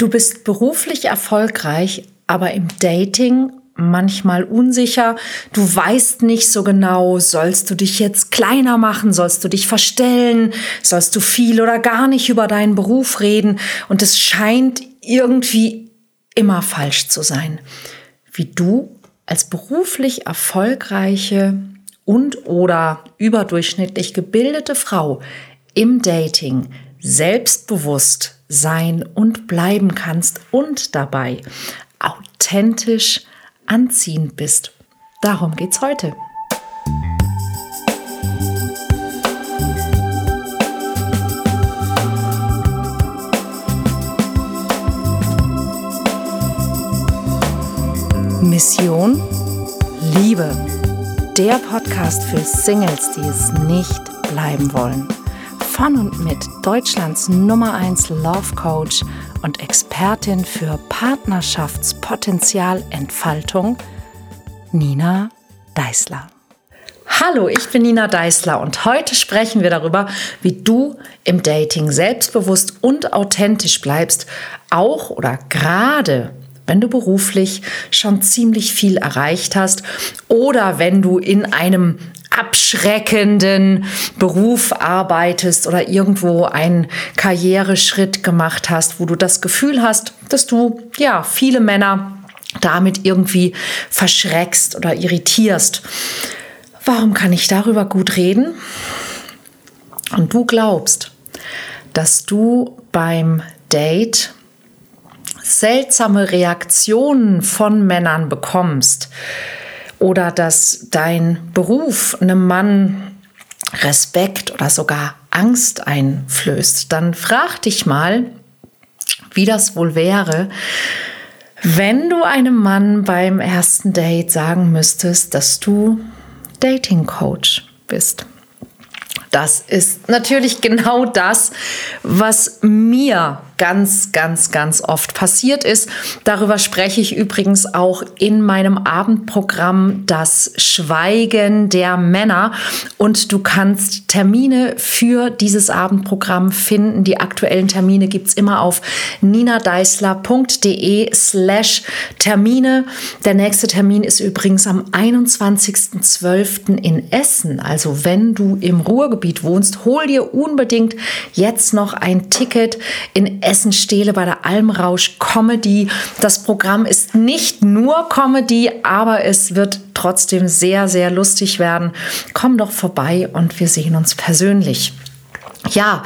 Du bist beruflich erfolgreich, aber im Dating manchmal unsicher. Du weißt nicht so genau, sollst du dich jetzt kleiner machen, sollst du dich verstellen, sollst du viel oder gar nicht über deinen Beruf reden. Und es scheint irgendwie immer falsch zu sein. Wie du als beruflich erfolgreiche und oder überdurchschnittlich gebildete Frau im Dating selbstbewusst sein und bleiben kannst und dabei authentisch anziehend bist. Darum geht's heute. Mission Liebe. Der Podcast für Singles, die es nicht bleiben wollen von und mit Deutschlands Nummer 1 Love Coach und Expertin für Partnerschaftspotenzialentfaltung, Nina Deißler. Hallo, ich bin Nina Deißler und heute sprechen wir darüber, wie du im Dating selbstbewusst und authentisch bleibst, auch oder gerade wenn du beruflich schon ziemlich viel erreicht hast oder wenn du in einem abschreckenden Beruf arbeitest oder irgendwo einen Karriereschritt gemacht hast, wo du das Gefühl hast, dass du ja viele Männer damit irgendwie verschreckst oder irritierst. Warum kann ich darüber gut reden? Und du glaubst, dass du beim Date seltsame Reaktionen von Männern bekommst, oder dass dein Beruf einem Mann Respekt oder sogar Angst einflößt, dann frag dich mal, wie das wohl wäre, wenn du einem Mann beim ersten Date sagen müsstest, dass du Dating Coach bist. Das ist natürlich genau das, was mir ganz, ganz, ganz oft passiert ist. Darüber spreche ich übrigens auch in meinem Abendprogramm Das Schweigen der Männer. Und du kannst Termine für dieses Abendprogramm finden. Die aktuellen Termine gibt es immer auf ninadeisler.de slash Termine. Der nächste Termin ist übrigens am 21.12. in Essen. Also wenn du im Ruhrgebiet wohnst, hol dir unbedingt jetzt noch ein Ticket in Essen Essen stehle bei der Almrausch Comedy. Das Programm ist nicht nur Comedy, aber es wird trotzdem sehr, sehr lustig werden. Komm doch vorbei und wir sehen uns persönlich. Ja,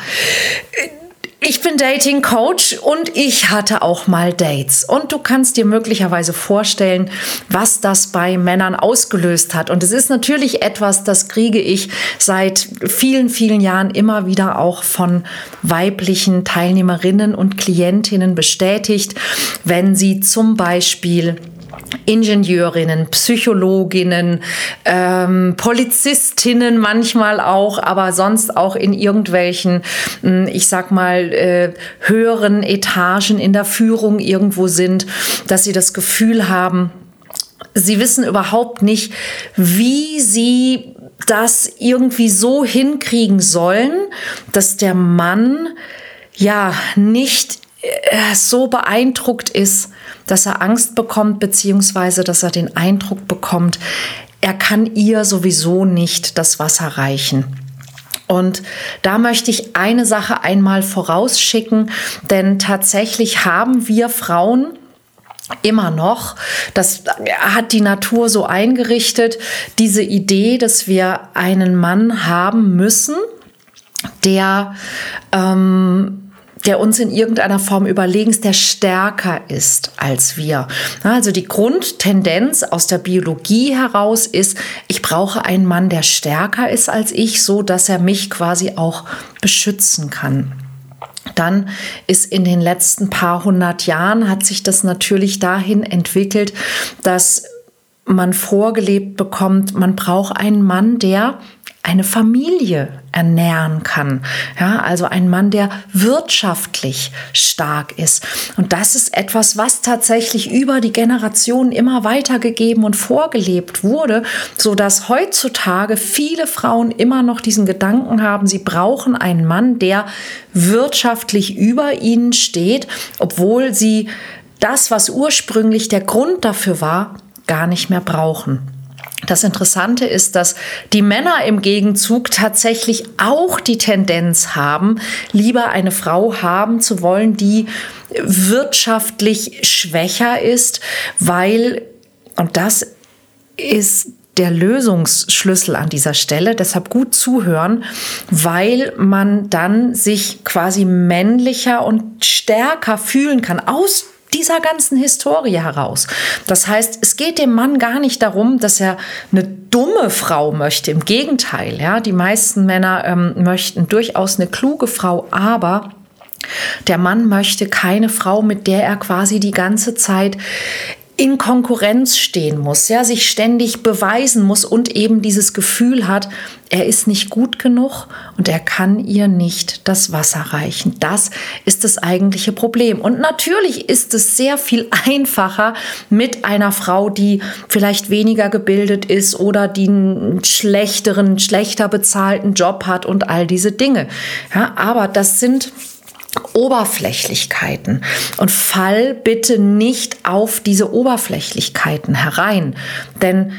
ich bin Dating Coach und ich hatte auch mal Dates. Und du kannst dir möglicherweise vorstellen, was das bei Männern ausgelöst hat. Und es ist natürlich etwas, das kriege ich seit vielen, vielen Jahren immer wieder auch von weiblichen Teilnehmerinnen und Klientinnen bestätigt, wenn sie zum Beispiel Ingenieurinnen, Psychologinnen, ähm, Polizistinnen manchmal auch, aber sonst auch in irgendwelchen, hm, ich sag mal, äh, höheren Etagen in der Führung irgendwo sind, dass sie das Gefühl haben, sie wissen überhaupt nicht, wie sie das irgendwie so hinkriegen sollen, dass der Mann ja nicht so beeindruckt ist, dass er Angst bekommt, beziehungsweise dass er den Eindruck bekommt, er kann ihr sowieso nicht das Wasser reichen. Und da möchte ich eine Sache einmal vorausschicken, denn tatsächlich haben wir Frauen, immer noch. Das hat die Natur so eingerichtet, diese Idee, dass wir einen Mann haben müssen, der ähm, der uns in irgendeiner Form überlegen ist, der stärker ist als wir. Also die Grundtendenz aus der Biologie heraus ist, ich brauche einen Mann, der stärker ist als ich, so dass er mich quasi auch beschützen kann. Dann ist in den letzten paar hundert Jahren hat sich das natürlich dahin entwickelt, dass man vorgelebt bekommt, man braucht einen Mann, der eine Familie ernähren kann. Ja, also ein Mann, der wirtschaftlich stark ist. Und das ist etwas, was tatsächlich über die Generationen immer weitergegeben und vorgelebt wurde, so dass heutzutage viele Frauen immer noch diesen Gedanken haben, sie brauchen einen Mann, der wirtschaftlich über ihnen steht, obwohl sie das, was ursprünglich der Grund dafür war, gar nicht mehr brauchen. Das Interessante ist, dass die Männer im Gegenzug tatsächlich auch die Tendenz haben, lieber eine Frau haben zu wollen, die wirtschaftlich schwächer ist, weil, und das ist der Lösungsschlüssel an dieser Stelle. Deshalb gut zuhören, weil man dann sich quasi männlicher und stärker fühlen kann aus dieser ganzen Historie heraus. Das heißt, es geht dem Mann gar nicht darum, dass er eine dumme Frau möchte. Im Gegenteil, ja, die meisten Männer ähm, möchten durchaus eine kluge Frau, aber der Mann möchte keine Frau, mit der er quasi die ganze Zeit in Konkurrenz stehen muss, ja, sich ständig beweisen muss und eben dieses Gefühl hat, er ist nicht gut genug und er kann ihr nicht das Wasser reichen. Das ist das eigentliche Problem. Und natürlich ist es sehr viel einfacher mit einer Frau, die vielleicht weniger gebildet ist oder die einen schlechteren, schlechter bezahlten Job hat und all diese Dinge. Ja, aber das sind Oberflächlichkeiten. Und fall bitte nicht auf diese Oberflächlichkeiten herein, denn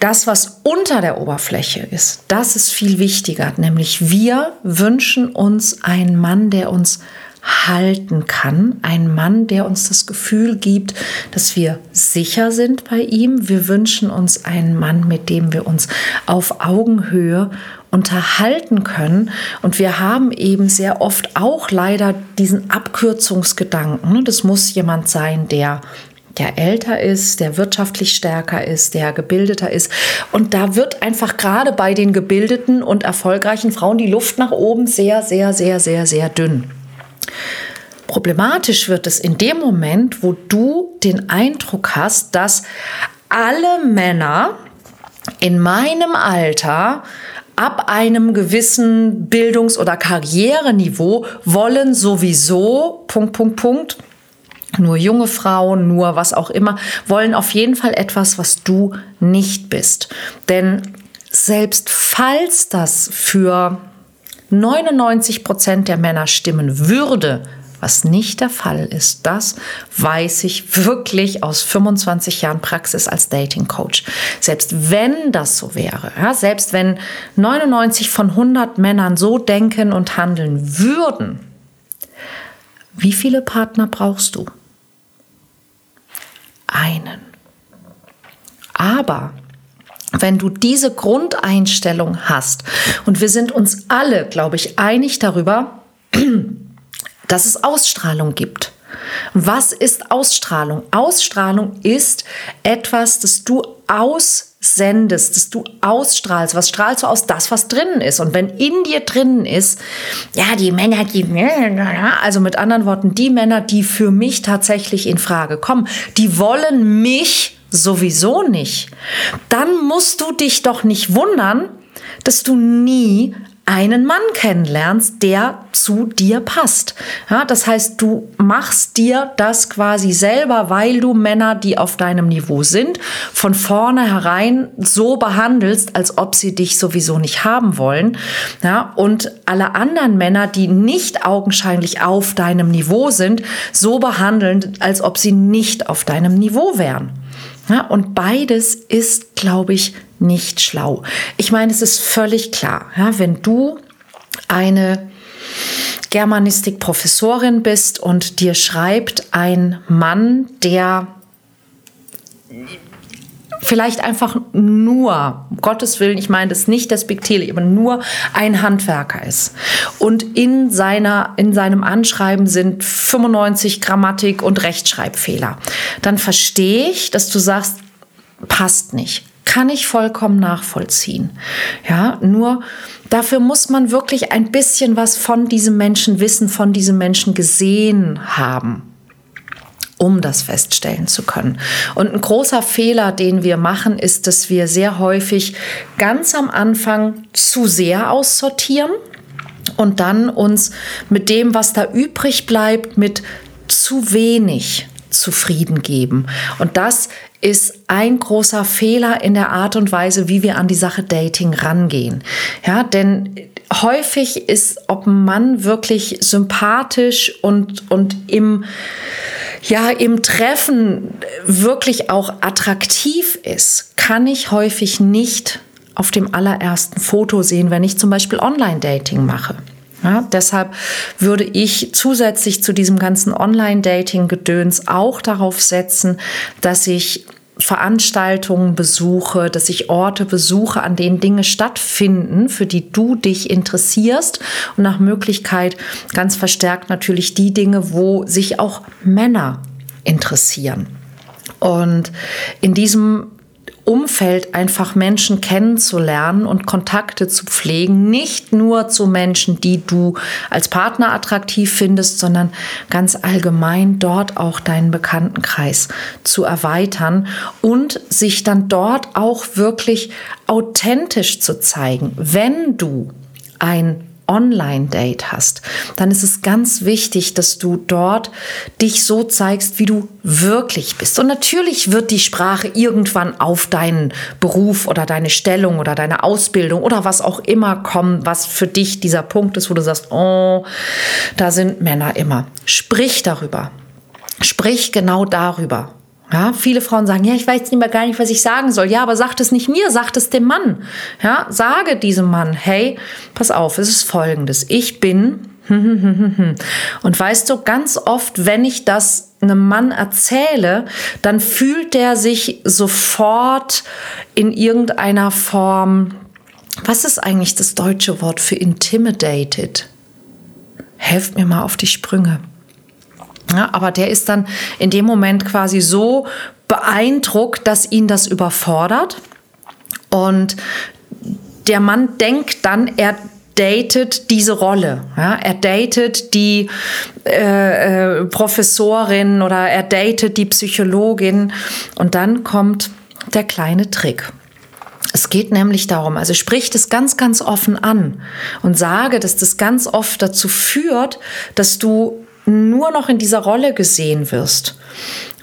das, was unter der Oberfläche ist, das ist viel wichtiger, nämlich wir wünschen uns einen Mann, der uns halten kann. Ein Mann, der uns das Gefühl gibt, dass wir sicher sind bei ihm. Wir wünschen uns einen Mann, mit dem wir uns auf Augenhöhe unterhalten können. Und wir haben eben sehr oft auch leider diesen Abkürzungsgedanken. Das muss jemand sein, der der älter ist, der wirtschaftlich stärker ist, der gebildeter ist. Und da wird einfach gerade bei den gebildeten und erfolgreichen Frauen die Luft nach oben sehr, sehr, sehr, sehr, sehr dünn. Problematisch wird es in dem Moment, wo du den Eindruck hast, dass alle Männer in meinem Alter ab einem gewissen Bildungs- oder Karriereniveau wollen sowieso, Punkt, Punkt, Punkt, nur junge Frauen, nur was auch immer, wollen auf jeden Fall etwas, was du nicht bist. Denn selbst falls das für 99 Prozent der Männer stimmen würde, was nicht der Fall ist, das weiß ich wirklich aus 25 Jahren Praxis als Dating Coach. Selbst wenn das so wäre, ja, selbst wenn 99 von 100 Männern so denken und handeln würden, wie viele Partner brauchst du? Einen. Aber wenn du diese Grundeinstellung hast, und wir sind uns alle, glaube ich, einig darüber, dass es Ausstrahlung gibt. Was ist Ausstrahlung? Ausstrahlung ist etwas, das du aussendest, das du ausstrahlst. Was strahlst du aus? Das, was drinnen ist. Und wenn in dir drinnen ist, ja, die Männer, die, also mit anderen Worten, die Männer, die für mich tatsächlich in Frage kommen, die wollen mich sowieso nicht. Dann musst du dich doch nicht wundern, dass du nie einen Mann kennenlernst, der zu dir passt. Ja, das heißt, du machst dir das quasi selber, weil du Männer, die auf deinem Niveau sind, von vornherein so behandelst, als ob sie dich sowieso nicht haben wollen. Ja, und alle anderen Männer, die nicht augenscheinlich auf deinem Niveau sind, so behandeln, als ob sie nicht auf deinem Niveau wären. Ja, und beides ist, glaube ich, nicht schlau. Ich meine, es ist völlig klar, ja, wenn du eine Germanistik-Professorin bist und dir schreibt ein Mann, der vielleicht einfach nur, um Gottes Willen, ich meine das nicht despektierlich, aber nur ein Handwerker ist. Und in, seiner, in seinem Anschreiben sind 95 Grammatik- und Rechtschreibfehler. Dann verstehe ich, dass du sagst, passt nicht. Kann ich vollkommen nachvollziehen. Ja, nur dafür muss man wirklich ein bisschen was von diesem Menschen wissen, von diesem Menschen gesehen haben. Um das feststellen zu können. Und ein großer Fehler, den wir machen, ist, dass wir sehr häufig ganz am Anfang zu sehr aussortieren und dann uns mit dem, was da übrig bleibt, mit zu wenig zufrieden geben. Und das ist ein großer Fehler in der Art und Weise, wie wir an die Sache Dating rangehen. Ja, denn häufig ist, ob ein Mann wirklich sympathisch und, und im, ja, im Treffen wirklich auch attraktiv ist, kann ich häufig nicht auf dem allerersten Foto sehen, wenn ich zum Beispiel Online-Dating mache. Ja, deshalb würde ich zusätzlich zu diesem ganzen Online-Dating-Gedöns auch darauf setzen, dass ich Veranstaltungen besuche, dass ich Orte besuche, an denen Dinge stattfinden, für die du dich interessierst und nach Möglichkeit ganz verstärkt natürlich die Dinge, wo sich auch Männer interessieren. Und in diesem Umfeld einfach Menschen kennenzulernen und Kontakte zu pflegen. Nicht nur zu Menschen, die du als Partner attraktiv findest, sondern ganz allgemein dort auch deinen Bekanntenkreis zu erweitern und sich dann dort auch wirklich authentisch zu zeigen. Wenn du ein Online-Date hast, dann ist es ganz wichtig, dass du dort dich so zeigst, wie du wirklich bist. Und natürlich wird die Sprache irgendwann auf deinen Beruf oder deine Stellung oder deine Ausbildung oder was auch immer kommen, was für dich dieser Punkt ist, wo du sagst, oh, da sind Männer immer. Sprich darüber. Sprich genau darüber. Ja, viele Frauen sagen, ja, ich weiß nicht mehr gar nicht, was ich sagen soll. Ja, aber sagt es nicht mir, sagt es dem Mann. Ja, sage diesem Mann, hey, pass auf, es ist folgendes. Ich bin und weißt du, ganz oft, wenn ich das einem Mann erzähle, dann fühlt der sich sofort in irgendeiner Form, was ist eigentlich das deutsche Wort für intimidated? Helft mir mal auf die Sprünge. Ja, aber der ist dann in dem Moment quasi so beeindruckt, dass ihn das überfordert. Und der Mann denkt dann, er datet diese Rolle. Ja, er datet die äh, äh, Professorin oder er datet die Psychologin. Und dann kommt der kleine Trick. Es geht nämlich darum, also sprich das ganz, ganz offen an und sage, dass das ganz oft dazu führt, dass du nur noch in dieser Rolle gesehen wirst.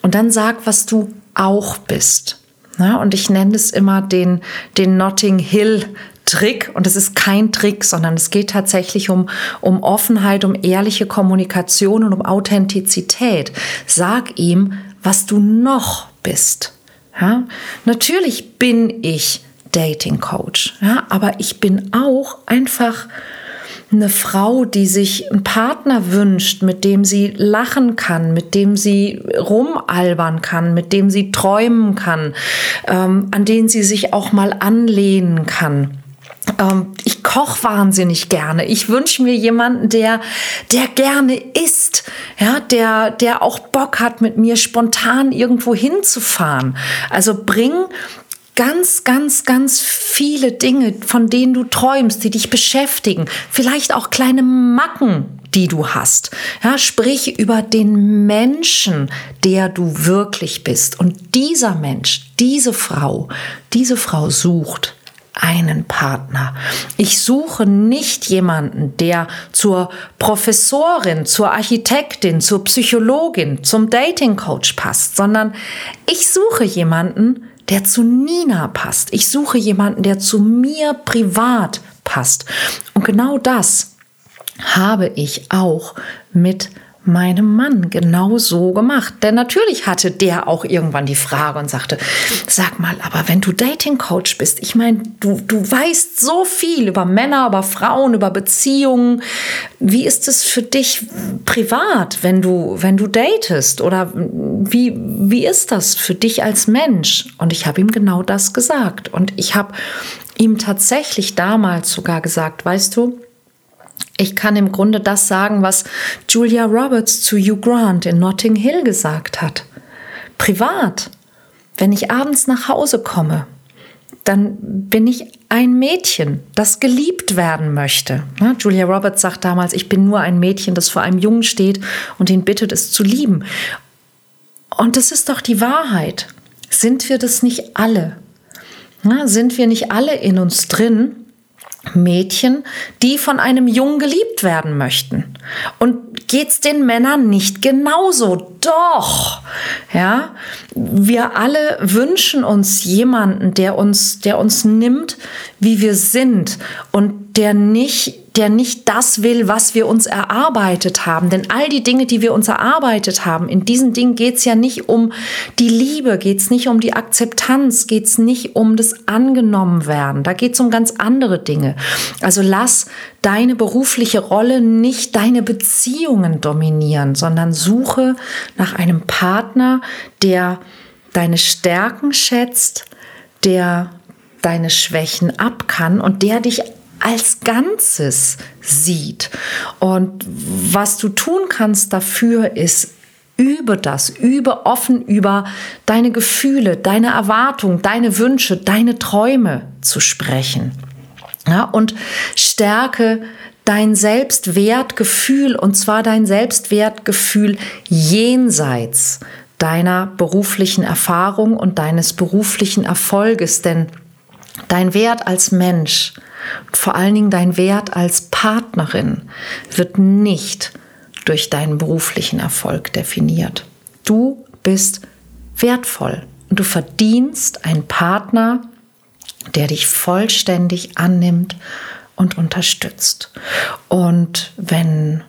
Und dann sag, was du auch bist. Ja, und ich nenne es immer den, den Notting Hill Trick. Und es ist kein Trick, sondern es geht tatsächlich um, um Offenheit, um ehrliche Kommunikation und um Authentizität. Sag ihm, was du noch bist. Ja, natürlich bin ich Dating Coach, ja, aber ich bin auch einfach eine Frau, die sich einen Partner wünscht, mit dem sie lachen kann, mit dem sie rumalbern kann, mit dem sie träumen kann, ähm, an den sie sich auch mal anlehnen kann. Ähm, ich koche wahnsinnig gerne. Ich wünsche mir jemanden, der, der gerne isst, ja, der, der auch Bock hat, mit mir spontan irgendwo hinzufahren. Also bring ganz, ganz, ganz viele Dinge, von denen du träumst, die dich beschäftigen. Vielleicht auch kleine Macken, die du hast. Ja, sprich über den Menschen, der du wirklich bist. Und dieser Mensch, diese Frau, diese Frau sucht einen Partner. Ich suche nicht jemanden, der zur Professorin, zur Architektin, zur Psychologin, zum Dating Coach passt, sondern ich suche jemanden, der zu Nina passt. Ich suche jemanden, der zu mir privat passt. Und genau das habe ich auch mit meinem Mann genau so gemacht. Denn natürlich hatte der auch irgendwann die Frage und sagte, sag mal, aber wenn du Dating Coach bist, ich meine, du, du weißt so viel über Männer, über Frauen, über Beziehungen. Wie ist es für dich privat, wenn du, wenn du datest? Oder wie, wie ist das für dich als Mensch? Und ich habe ihm genau das gesagt. Und ich habe ihm tatsächlich damals sogar gesagt, weißt du, ich kann im Grunde das sagen, was Julia Roberts zu Hugh Grant in Notting Hill gesagt hat. Privat, wenn ich abends nach Hause komme, dann bin ich ein Mädchen, das geliebt werden möchte. Julia Roberts sagt damals, ich bin nur ein Mädchen, das vor einem Jungen steht und ihn bittet, es zu lieben. Und das ist doch die Wahrheit. Sind wir das nicht alle? Sind wir nicht alle in uns drin? Mädchen, die von einem Jungen geliebt werden möchten. Und geht's den Männern nicht genauso? Doch. Ja, wir alle wünschen uns jemanden, der uns, der uns nimmt, wie wir sind und der nicht der nicht das will, was wir uns erarbeitet haben. Denn all die Dinge, die wir uns erarbeitet haben, in diesen Dingen geht es ja nicht um die Liebe, geht es nicht um die Akzeptanz, geht es nicht um das Angenommenwerden. Da geht es um ganz andere Dinge. Also lass deine berufliche Rolle nicht deine Beziehungen dominieren, sondern suche nach einem Partner, der deine Stärken schätzt, der deine Schwächen ab kann und der dich als Ganzes sieht. Und was du tun kannst dafür ist, übe das, übe offen über deine Gefühle, deine Erwartungen, deine Wünsche, deine Träume zu sprechen. Ja, und stärke dein Selbstwertgefühl und zwar dein Selbstwertgefühl jenseits deiner beruflichen Erfahrung und deines beruflichen Erfolges, denn dein Wert als Mensch, vor allen Dingen dein Wert als Partnerin wird nicht durch deinen beruflichen Erfolg definiert. Du bist wertvoll und du verdienst einen Partner, der dich vollständig annimmt und unterstützt. Und wenn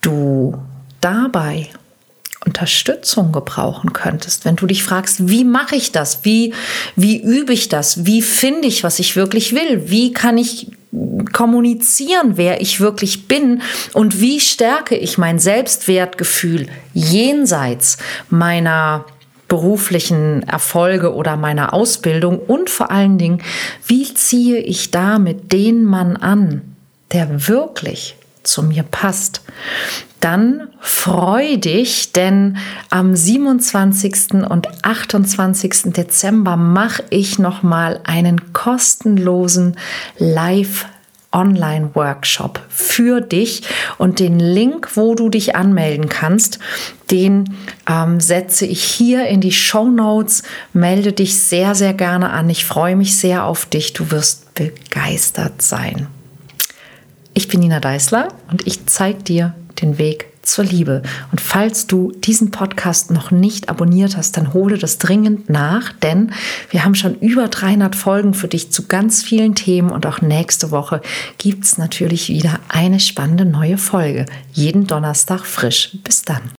du dabei Unterstützung gebrauchen könntest, wenn du dich fragst, wie mache ich das? Wie, wie übe ich das? Wie finde ich, was ich wirklich will? Wie kann ich kommunizieren, wer ich wirklich bin und wie stärke ich mein Selbstwertgefühl jenseits meiner beruflichen Erfolge oder meiner Ausbildung und vor allen Dingen, wie ziehe ich damit den Mann an, der wirklich zu mir passt, dann freu dich, denn am 27. und 28. Dezember mache ich noch mal einen kostenlosen Live Online-Workshop für dich und den Link, wo du dich anmelden kannst, den ähm, setze ich hier in die Show Notes. Melde dich sehr, sehr gerne an. Ich freue mich sehr auf dich. Du wirst begeistert sein. Ich bin Nina Deißler und ich zeige dir den Weg zur Liebe. Und falls du diesen Podcast noch nicht abonniert hast, dann hole das dringend nach, denn wir haben schon über 300 Folgen für dich zu ganz vielen Themen und auch nächste Woche gibt es natürlich wieder eine spannende neue Folge. Jeden Donnerstag frisch. Bis dann.